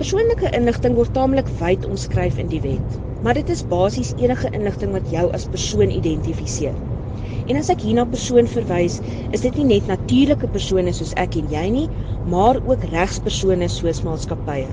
Persoonlike inligting word taamlik wyd omskryf in die wet, maar dit is basies enige inligting wat jou as persoon identifiseer. En as ek hierna persoon verwys, is dit nie net natuurlike persone soos ek en jy nie, maar ook regspersone soos maatskappye.